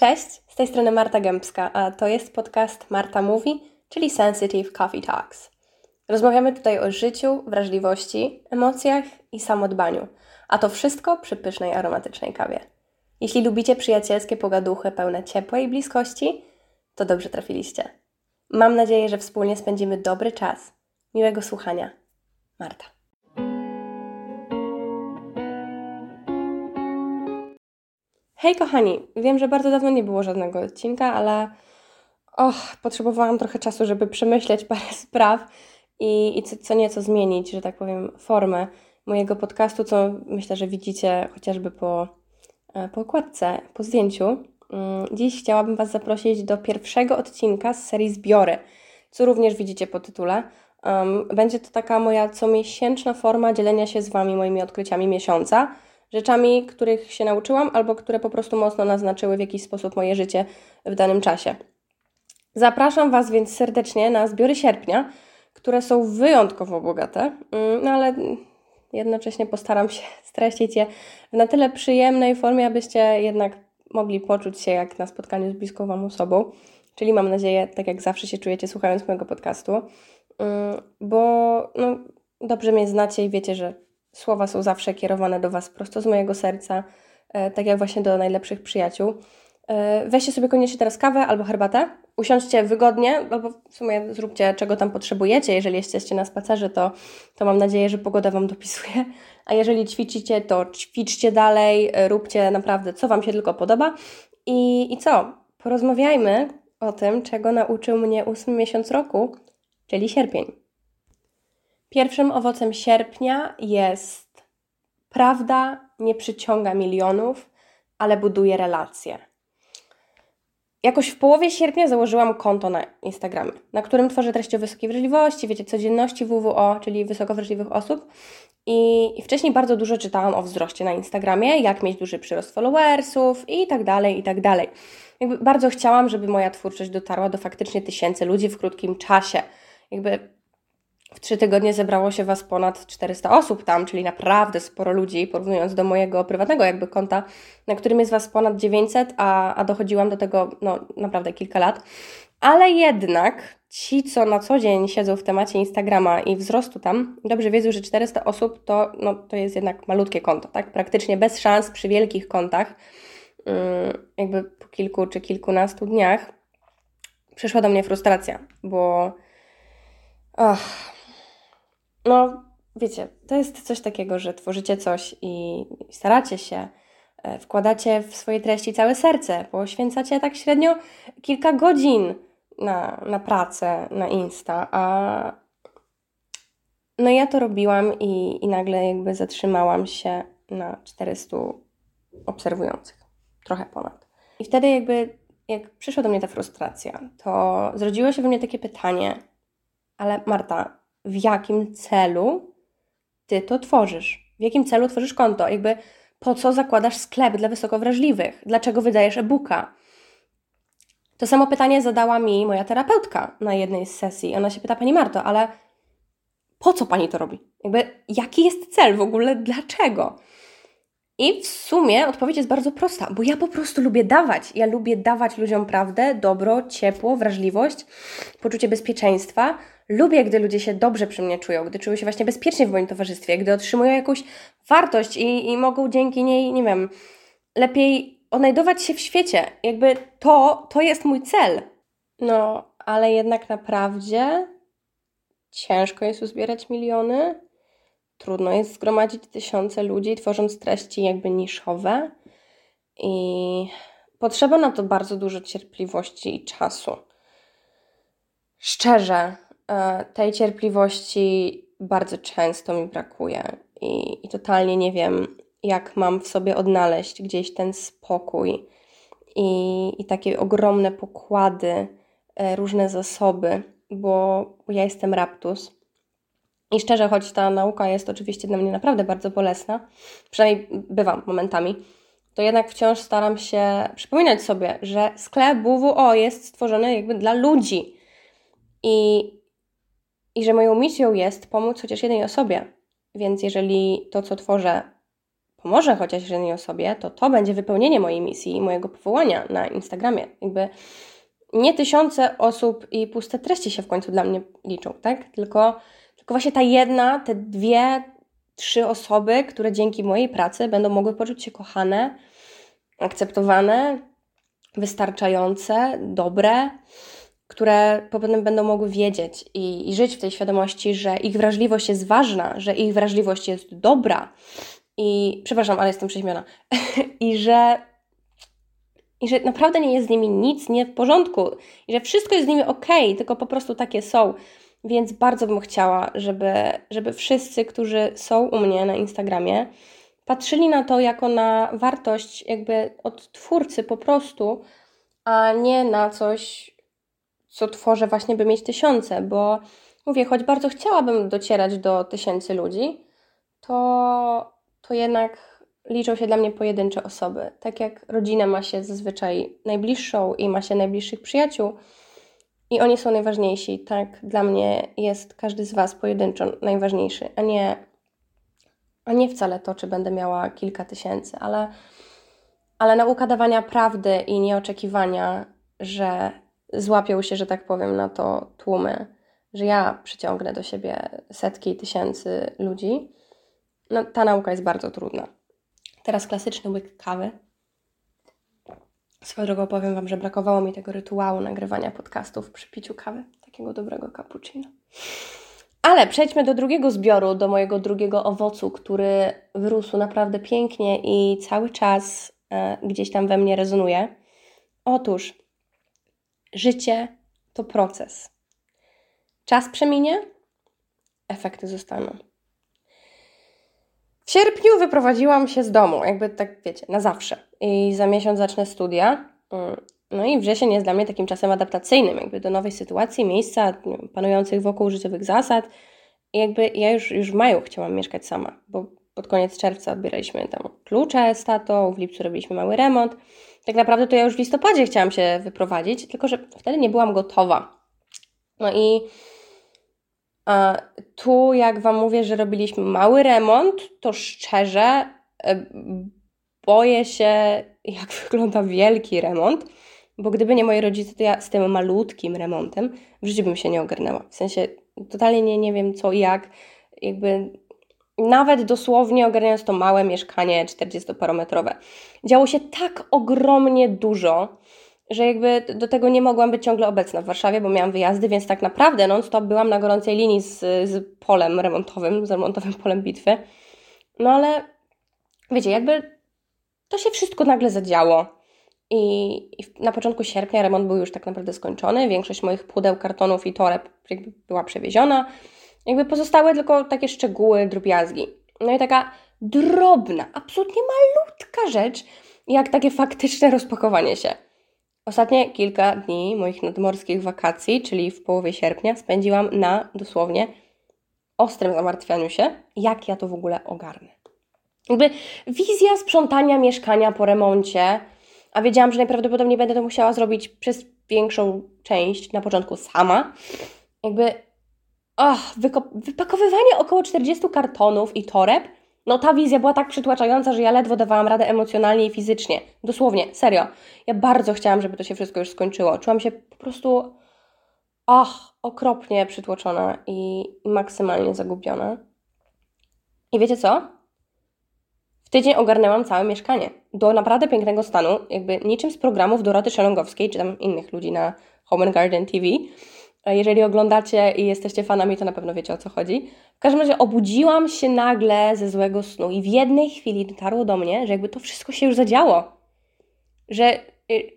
Cześć, z tej strony Marta Gębska, a to jest podcast Marta Mówi, czyli Sensitive Coffee Talks. Rozmawiamy tutaj o życiu, wrażliwości, emocjach i samodbaniu, a to wszystko przy pysznej, aromatycznej kawie. Jeśli lubicie przyjacielskie pogaduchy pełne ciepłej bliskości, to dobrze trafiliście. Mam nadzieję, że wspólnie spędzimy dobry czas. Miłego słuchania. Marta. Hej kochani, wiem, że bardzo dawno nie było żadnego odcinka, ale och, potrzebowałam trochę czasu, żeby przemyśleć parę spraw i, i co, co nieco zmienić, że tak powiem, formę mojego podcastu, co myślę, że widzicie chociażby po, e, po okładce, po zdjęciu. Mm, dziś chciałabym Was zaprosić do pierwszego odcinka z serii Zbiory, co również widzicie po tytule. Um, będzie to taka moja comiesięczna forma dzielenia się z Wami moimi odkryciami miesiąca – rzeczami, których się nauczyłam, albo które po prostu mocno naznaczyły w jakiś sposób moje życie w danym czasie. Zapraszam Was więc serdecznie na zbiory sierpnia, które są wyjątkowo bogate, mm, no ale jednocześnie postaram się streścić je w na tyle przyjemnej formie, abyście jednak mogli poczuć się jak na spotkaniu z bliską Wam osobą. Czyli mam nadzieję, tak jak zawsze się czujecie słuchając mojego podcastu, mm, bo no, dobrze mnie znacie i wiecie, że słowa są zawsze kierowane do Was prosto z mojego serca, e, tak jak właśnie do najlepszych przyjaciół. E, weźcie sobie koniecznie teraz kawę albo herbatę, usiądźcie wygodnie, albo w sumie zróbcie czego tam potrzebujecie. Jeżeli jesteście na spacerze, to, to mam nadzieję, że pogoda Wam dopisuje. A jeżeli ćwiczycie, to ćwiczcie dalej, e, róbcie naprawdę co Wam się tylko podoba. I, i co? Porozmawiajmy o tym, czego nauczył mnie ósmy miesiąc roku, czyli sierpień. Pierwszym owocem sierpnia jest prawda nie przyciąga milionów, ale buduje relacje. Jakoś w połowie sierpnia założyłam konto na Instagramie, na którym tworzę treści o wysokiej wrażliwości, wiecie, codzienności WWO, czyli wysoko wrażliwych osób. I, I, wcześniej bardzo dużo czytałam o wzroście na Instagramie, jak mieć duży przyrost followersów i tak dalej, i tak dalej. Jakby bardzo chciałam, żeby moja twórczość dotarła do faktycznie tysięcy ludzi w krótkim czasie. Jakby w trzy tygodnie zebrało się Was ponad 400 osób tam, czyli naprawdę sporo ludzi, porównując do mojego prywatnego jakby konta, na którym jest Was ponad 900, a, a dochodziłam do tego no, naprawdę kilka lat. Ale jednak ci, co na co dzień siedzą w temacie Instagrama i wzrostu tam, dobrze wiedzą, że 400 osób to, no, to jest jednak malutkie konto, tak? Praktycznie bez szans przy wielkich kontach, yy, jakby po kilku czy kilkunastu dniach przyszła do mnie frustracja, bo... no, wiecie, to jest coś takiego, że tworzycie coś i staracie się, e, wkładacie w swoje treści całe serce, poświęcacie tak średnio kilka godzin na, na pracę, na Insta, a no ja to robiłam i, i nagle jakby zatrzymałam się na 400 obserwujących, trochę ponad. I wtedy jakby, jak przyszła do mnie ta frustracja, to zrodziło się we mnie takie pytanie, ale Marta, w jakim celu ty to tworzysz. W jakim celu tworzysz konto? Jakby po co zakładasz sklep dla wysoko wrażliwych? Dlaczego wydajesz e-booka? To samo pytanie zadała mi moja terapeutka na jednej z sesji. Ona się pyta, Pani Marto, ale po co Pani to robi? Jakby, jaki jest cel w ogóle? Dlaczego? I w sumie odpowiedź jest bardzo prosta, bo ja po prostu lubię dawać. Ja lubię dawać ludziom prawdę, dobro, ciepło, wrażliwość, poczucie bezpieczeństwa. Lubię, gdy ludzie się dobrze przy mnie czują, gdy czują się właśnie bezpiecznie w moim towarzystwie, gdy otrzymują jakąś wartość i, i mogą dzięki niej, nie wiem, lepiej odnajdować się w świecie. Jakby to, to jest mój cel. No, ale jednak naprawdę ciężko jest uzbierać miliony trudno jest zgromadzić tysiące ludzi, tworząc treści jakby niszowe i potrzeba na to bardzo dużo cierpliwości i czasu. Szczerze, e, tej cierpliwości bardzo często mi brakuje i, i totalnie nie wiem, jak mam w sobie odnaleźć gdzieś ten spokój i, i takie ogromne pokłady, e, różne zasoby, bo ja jestem raptus i szczerze, choć ta nauka jest oczywiście dla mnie naprawdę bardzo bolesna, przynajmniej bywam momentami, to jednak wciąż staram się przypominać sobie, że sklep WWO jest stworzony jakby dla ludzi i, i że moją misją jest pomóc chociaż jednej osobie. Więc jeżeli to, co tworzę, pomoże chociaż jednej osobie, to to będzie wypełnienie mojej misji i mojego powołania na Instagramie. Jakby nie tysiące osób i puste treści się w końcu dla mnie liczą, tak? Tylko, tylko właśnie ta jedna, te dwie, trzy osoby, które dzięki mojej pracy będą mogły poczuć się kochane, akceptowane, wystarczające, dobre, które potem będą mogły wiedzieć i, i żyć w tej świadomości, że ich wrażliwość jest ważna, że ich wrażliwość jest dobra. I przepraszam, ale jestem prześmiona. I że i że naprawdę nie jest z nimi nic nie w porządku, i że wszystko jest z nimi ok, tylko po prostu takie są. Więc bardzo bym chciała, żeby, żeby wszyscy, którzy są u mnie na Instagramie, patrzyli na to jako na wartość jakby od twórcy po prostu, a nie na coś, co tworzę właśnie, by mieć tysiące, bo mówię, choć bardzo chciałabym docierać do tysięcy ludzi, to, to jednak liczą się dla mnie pojedyncze osoby. Tak jak rodzina ma się zazwyczaj najbliższą i ma się najbliższych przyjaciół, i oni są najważniejsi. Tak, dla mnie jest każdy z Was pojedynczo najważniejszy, a nie, a nie wcale to, czy będę miała kilka tysięcy, ale, ale nauka dawania prawdy i nieoczekiwania, że złapią się, że tak powiem, na to tłumy, że ja przyciągnę do siebie setki tysięcy ludzi. No, ta nauka jest bardzo trudna. Teraz klasyczny łyk kawy. Swoją drogą powiem Wam, że brakowało mi tego rytuału nagrywania podcastów przy piciu kawy, takiego dobrego cappuccino. Ale przejdźmy do drugiego zbioru, do mojego drugiego owocu, który wyrósł naprawdę pięknie i cały czas e, gdzieś tam we mnie rezonuje. Otóż życie to proces. Czas przeminie, efekty zostaną. W sierpniu wyprowadziłam się z domu, jakby tak wiecie, na zawsze. I za miesiąc zacznę studia. Mm, no i wrzesień jest dla mnie takim czasem adaptacyjnym, jakby do nowej sytuacji, miejsca, panujących wokół życiowych zasad. I jakby ja już, już w maju chciałam mieszkać sama, bo pod koniec czerwca odbieraliśmy tam klucze z tatą, w lipcu robiliśmy mały remont. Tak naprawdę to ja już w listopadzie chciałam się wyprowadzić, tylko że wtedy nie byłam gotowa. No i a tu, jak Wam mówię, że robiliśmy mały remont, to szczerze e, boję się, jak wygląda wielki remont, bo gdyby nie moi rodzice, to ja z tym malutkim remontem w życiu bym się nie ogarnęła. W sensie totalnie nie, nie wiem co i jak. Jakby nawet dosłownie ogarniając to małe mieszkanie 40-parometrowe. Działo się tak ogromnie dużo, że jakby do tego nie mogłam być ciągle obecna w Warszawie, bo miałam wyjazdy, więc tak naprawdę non-stop byłam na gorącej linii z, z polem remontowym, z remontowym polem bitwy. No ale wiecie, jakby to się wszystko nagle zadziało. I, na początku sierpnia remont był już tak naprawdę skończony. Większość moich pudeł, kartonów i toreb była przewieziona. Jakby pozostały tylko takie szczegóły, drobiazgi. No i taka drobna, absolutnie malutka rzecz, jak takie faktyczne rozpakowanie się. Ostatnie kilka dni moich nadmorskich wakacji, czyli w połowie sierpnia, spędziłam na dosłownie ostrym zamartwianiu się, jak ja to w ogóle ogarnę. Jakby wizja sprzątania mieszkania po remoncie, a wiedziałam, że najprawdopodobniej będę to musiała zrobić przez większą część na początku sama. Jakby oh, wypakowywanie około 40 kartonów i toreb no ta wizja była tak przytłaczająca, że ja ledwo dawałam radę emocjonalnie i fizycznie. Dosłownie, serio. Ja bardzo chciałam, żeby to się wszystko już skończyło. Czułam się po prostu ach, okropnie przytłoczona i maksymalnie zagubiona. I wiecie co? W tydzień ogarnęłam całe mieszkanie. Do naprawdę pięknego stanu, jakby niczym z programów Doroty Szelongowskiej, czy tam innych ludzi na Home and Garden TV. Jeżeli oglądacie i jesteście fanami, to na pewno wiecie o co chodzi. W każdym razie obudziłam się nagle ze złego snu i w jednej chwili dotarło do mnie, że jakby to wszystko się już zadziało. Że, y,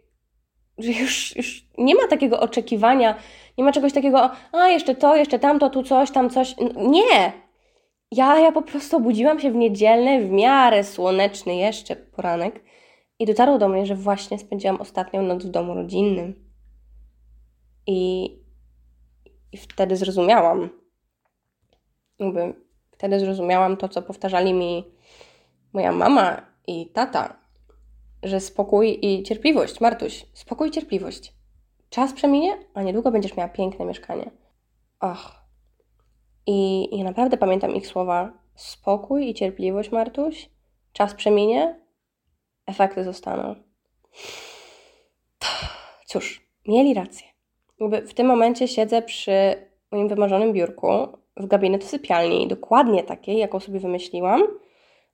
że już, już nie ma takiego oczekiwania, nie ma czegoś takiego, a jeszcze to, jeszcze tamto, tu coś, tam coś. Nie! Ja, ja po prostu obudziłam się w niedzielny, w miarę słoneczny jeszcze poranek i dotarło do mnie, że właśnie spędziłam ostatnią noc w domu rodzinnym. I, i wtedy zrozumiałam, jakby wtedy zrozumiałam to, co powtarzali mi moja mama i tata, że spokój i cierpliwość, Martuś, spokój i cierpliwość. Czas przeminie, a niedługo będziesz miała piękne mieszkanie. Ach. I, I naprawdę pamiętam ich słowa. Spokój i cierpliwość, Martuś. czas przeminie, efekty zostaną. Cóż, mieli rację. Jakby w tym momencie siedzę przy moim wymarzonym biurku w gabinetu sypialni, dokładnie takiej, jaką sobie wymyśliłam,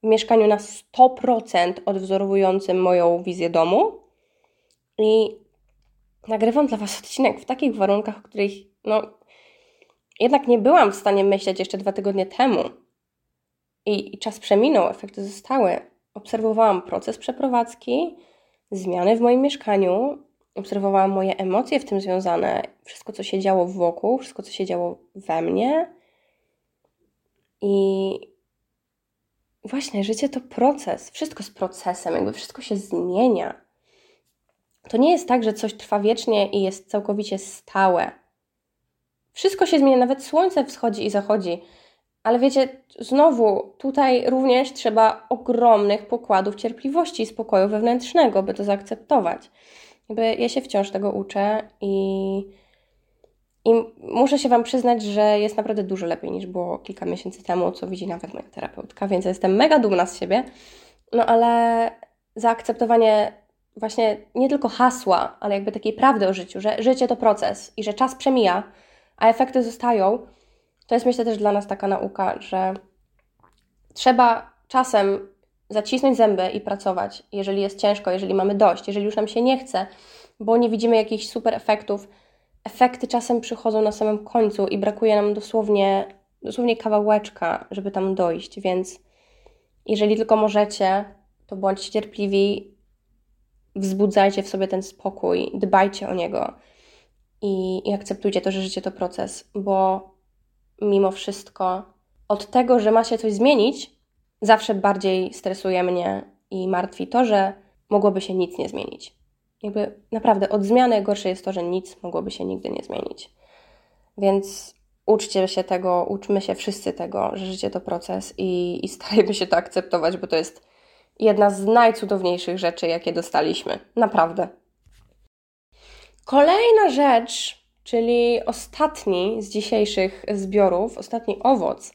w mieszkaniu na 100% odwzorowującym moją wizję domu i nagrywam dla Was odcinek w takich warunkach, o których no, jednak nie byłam w stanie myśleć jeszcze dwa tygodnie temu. I, I czas przeminął, efekty zostały. Obserwowałam proces przeprowadzki, zmiany w moim mieszkaniu, obserwowałam moje emocje w tym związane, wszystko, co się działo wokół, wszystko, co się działo we mnie. I właśnie, życie to proces. Wszystko jest procesem, jakby wszystko się zmienia. To nie jest tak, że coś trwa wiecznie i jest całkowicie stałe. Wszystko się zmienia, nawet słońce wschodzi i zachodzi. Ale wiecie, znowu tutaj również trzeba ogromnych pokładów cierpliwości i spokoju wewnętrznego, by to zaakceptować. Jakby ja się wciąż tego uczę i, i muszę się Wam przyznać, że jest naprawdę dużo lepiej niż było kilka miesięcy temu, co widzi nawet moja terapeutka, więc ja jestem mega dumna z siebie. No ale zaakceptowanie właśnie nie tylko hasła, ale jakby takiej prawdy o życiu, że życie to proces i że czas przemija, a efekty zostają, to jest myślę też dla nas taka nauka, że trzeba czasem zacisnąć zęby i pracować, jeżeli jest ciężko, jeżeli mamy dość, jeżeli już nam się nie chce, bo nie widzimy jakichś super efektów. Efekty czasem przychodzą na samym końcu i brakuje nam dosłownie, dosłownie kawałeczka, żeby tam dojść, więc jeżeli tylko możecie, to bądźcie cierpliwi, wzbudzajcie w sobie ten spokój, dbajcie o niego i, i akceptujcie to, że życie to proces, bo mimo wszystko od tego, że ma się coś zmienić, zawsze bardziej stresuje mnie i martwi to, że mogłoby się nic nie zmienić. Jakby naprawdę od zmiany gorsze jest to, że nic mogłoby się nigdy nie zmienić. Więc uczcie się tego, uczmy się wszyscy tego, że życie to proces i, i starajmy się to akceptować, bo to jest jedna z najcudowniejszych rzeczy, jakie dostaliśmy. Naprawdę. Kolejna rzecz, czyli ostatni z dzisiejszych zbiorów, ostatni owoc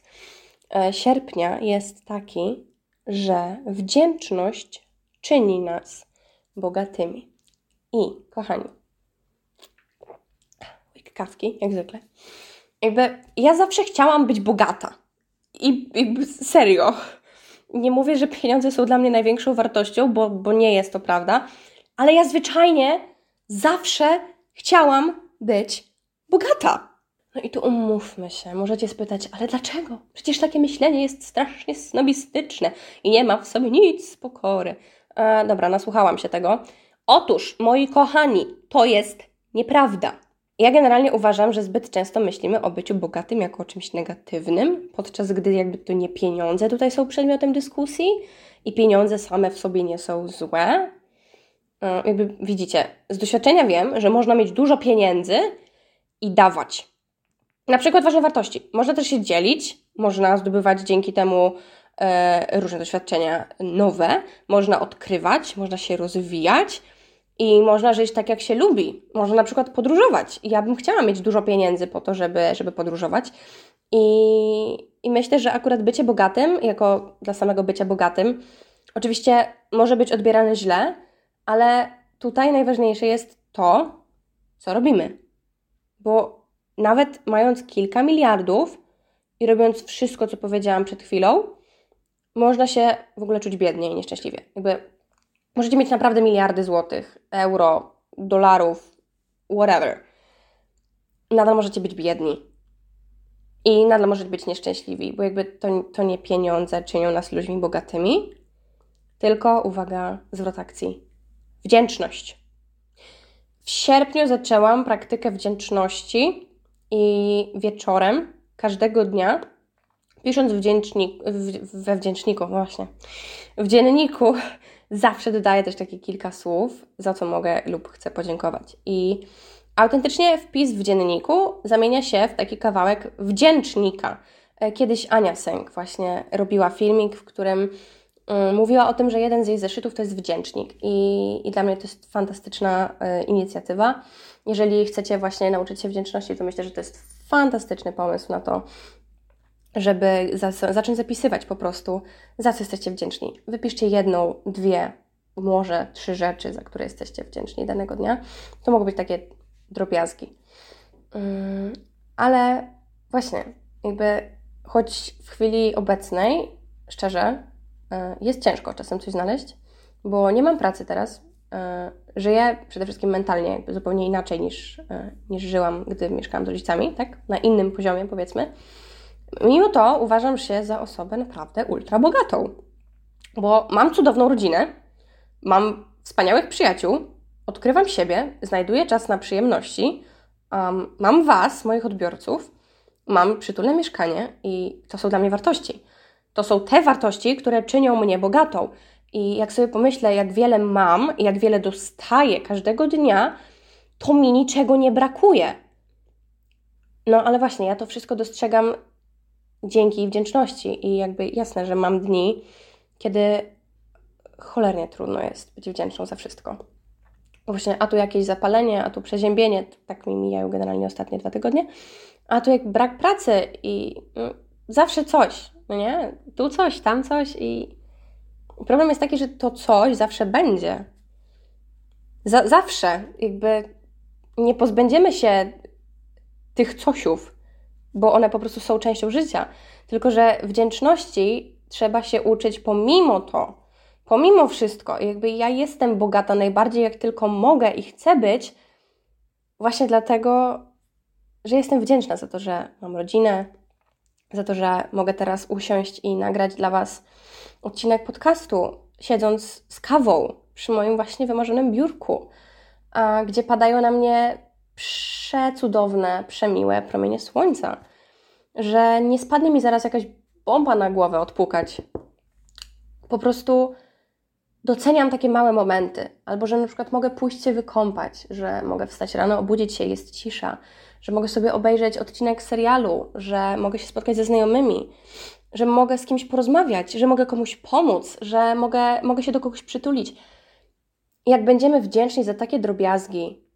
e, sierpnia jest taki, że wdzięczność czyni nas bogatymi. I, kochani, kawki, jak zwykle. Jakby ja zawsze chciałam być bogata. I, i serio. Nie mówię, że pieniądze są dla mnie największą wartością, bo, bo nie jest to prawda, ale ja zwyczajnie zawsze chciałam być bogata. No i tu umówmy się, możecie spytać, ale dlaczego? Przecież takie myślenie jest strasznie snobistyczne i nie ma w sobie nic z pokory. E, dobra, nasłuchałam się tego. Otóż, moi kochani, to jest nieprawda. Ja generalnie uważam, że zbyt często myślimy o byciu bogatym jako o czymś negatywnym, podczas gdy jakby to nie pieniądze tutaj są przedmiotem dyskusji i pieniądze same w sobie nie są złe. E, jakby widzicie, z doświadczenia wiem, że można mieć dużo pieniędzy i dawać. Na przykład ważne wartości. Można też się dzielić, można zdobywać dzięki temu e, różne doświadczenia nowe, można odkrywać, można się rozwijać i można żyć tak, jak się lubi. Można na przykład podróżować. Ja bym chciała mieć dużo pieniędzy po to, żeby, żeby podróżować. I, I myślę, że akurat bycie bogatym, jako dla samego bycia bogatym, oczywiście może być odbierane źle, ale tutaj najważniejsze jest to, co robimy. Bo nawet mając kilka miliardów i robiąc wszystko, co powiedziałam przed chwilą, można się w ogóle czuć biednie i nieszczęśliwie. Jakby możecie mieć naprawdę miliardy złotych, euro, dolarów, whatever. Nadal możecie być biedni. I nadal możecie być nieszczęśliwi, bo jakby to, to nie pieniądze czynią nas ludźmi bogatymi, tylko, uwaga, zwrot akcji. Wdzięczność. W sierpniu zaczęłam praktykę wdzięczności i wieczorem każdego dnia, pisząc wdzięcznik, we wdzięczniku, właśnie, w dzienniku zawsze dodaję też takie kilka słów, za co mogę lub chcę podziękować. I autentycznie wpis w dzienniku zamienia się w taki kawałek wdzięcznika. E, kiedyś Ania Sęk właśnie robiła filmik, w którym mówiła o tym, że jeden z jej zeszytów to jest wdzięcznik. I, i dla mnie to jest fantastyczna y, inicjatywa. Jeżeli chcecie właśnie nauczyć się wdzięczności, to myślę, że to jest fantastyczny pomysł na to, żeby zacząć zapisywać po prostu, za co jesteście wdzięczni. Wypiszcie jedną, dwie, może trzy rzeczy, za które jesteście wdzięczni danego dnia. To mogą być takie drobiazgi. Mm, ale właśnie, jakby choć w chwili obecnej, szczerze, jest ciężko czasem coś znaleźć, bo nie mam pracy teraz. E, żyję przede wszystkim mentalnie, zupełnie inaczej niż, e, niż żyłam, gdy mieszkałam z rodzicami, tak? Na innym poziomie, powiedzmy. Mimo to uważam się za osobę naprawdę ultra bogatą, bo mam cudowną rodzinę, mam wspaniałych przyjaciół, odkrywam siebie, znajduję czas na przyjemności, um, mam Was, moich odbiorców, mam przytulne mieszkanie i to są dla mnie wartości. To są te wartości, które czynią mnie bogatą. I jak sobie pomyślę, jak wiele mam jak wiele dostaję każdego dnia, to mi niczego nie brakuje. No ale właśnie, ja to wszystko dostrzegam dzięki wdzięczności i jakby jasne, że mam dni, kiedy cholernie trudno jest być wdzięczną za wszystko. Właśnie, a tu jakieś zapalenie, a tu przeziębienie, tak mi mijają generalnie ostatnie dwa tygodnie, a tu jak brak pracy i no, zawsze coś, no nie? Tu coś, tam coś i problem jest taki, że to coś zawsze będzie. Za, zawsze, jakby nie pozbędziemy się tych cosiów, bo one po prostu są częścią życia. Tylko, że wdzięczności trzeba się uczyć pomimo to, pomimo wszystko, jakby ja jestem bogata najbardziej jak tylko mogę i chcę być, właśnie dlatego, że jestem wdzięczna za to, że mam rodzinę, za to, że mogę teraz usiąść i nagrać dla Was odcinek podcastu, siedząc z kawą przy moim właśnie wymarzonym biurku, gdzie padają na mnie przecudowne, przemiłe promienie słońca, że nie spadnie mi zaraz jakaś bomba na głowę odpukać. Po prostu doceniam takie małe momenty, albo że na przykład mogę pójść się wykąpać, że mogę wstać rano, obudzić się, jest cisza, że mogę sobie obejrzeć odcinek serialu, że mogę się spotkać ze znajomymi, że mogę z kimś porozmawiać, że mogę komuś pomóc, że mogę, mogę się do kogoś przytulić. jak będziemy wdzięczni za takie drobiazgi,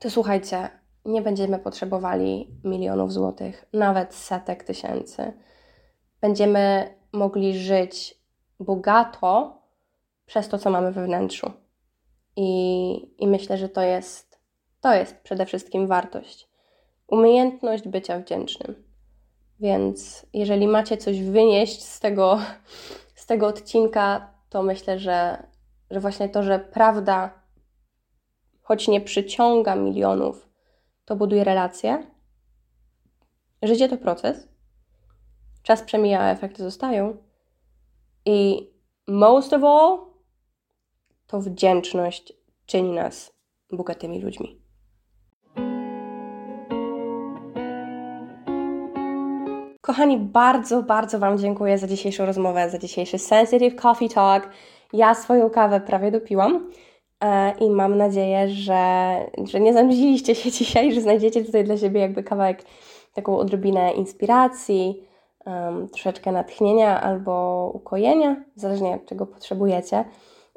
to słuchajcie, nie będziemy potrzebowali milionów złotych, nawet setek tysięcy. Będziemy mogli żyć bogato przez to, co mamy we wnętrzu. I, i myślę, że to jest, to jest przede wszystkim wartość. Umiejętność bycia wdzięcznym. Więc jeżeli macie coś wynieść z tego, z tego odcinka, to myślę, że, że właśnie to, że prawda, choć nie przyciąga milionów, to buduje relacje. Życie to proces. Czas przemija, a efekty zostają. I most of all, to wdzięczność czyni nas bogatymi ludźmi. Kochani, bardzo, bardzo Wam dziękuję za dzisiejszą rozmowę, za dzisiejszy Sensitive Coffee Talk. Ja swoją kawę prawie dopiłam e, i mam nadzieję, że, że nie zanudziliście się dzisiaj, że znajdziecie tutaj dla siebie jakby kawałek, taką odrobinę inspiracji, um, troszeczkę natchnienia albo ukojenia, zależnie od czego potrzebujecie.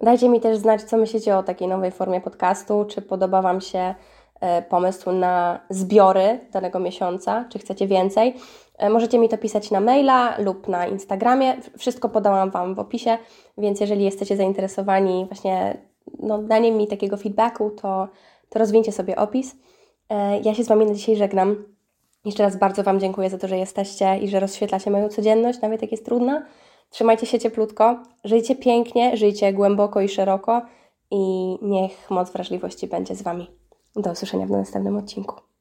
Dajcie mi też znać, co myślicie o takiej nowej formie podcastu, czy podoba Wam się pomysł na zbiory danego miesiąca, czy chcecie więcej. E, możecie mi to pisać na maila lub na Instagramie. Wszystko podałam Wam w opisie, więc jeżeli jesteście zainteresowani właśnie no, daniem mi takiego feedbacku, to, to rozwinięcie sobie opis. E, ja się z Wami na dzisiaj żegnam. Jeszcze raz bardzo Wam dziękuję za to, że jesteście i że rozświetlacie moją codzienność, nawet jak jest trudna. Trzymajcie się cieplutko, żyjcie pięknie, żyjcie głęboko i szeroko i niech moc wrażliwości będzie z Wami. Do usłyszenia w następnym odcinku.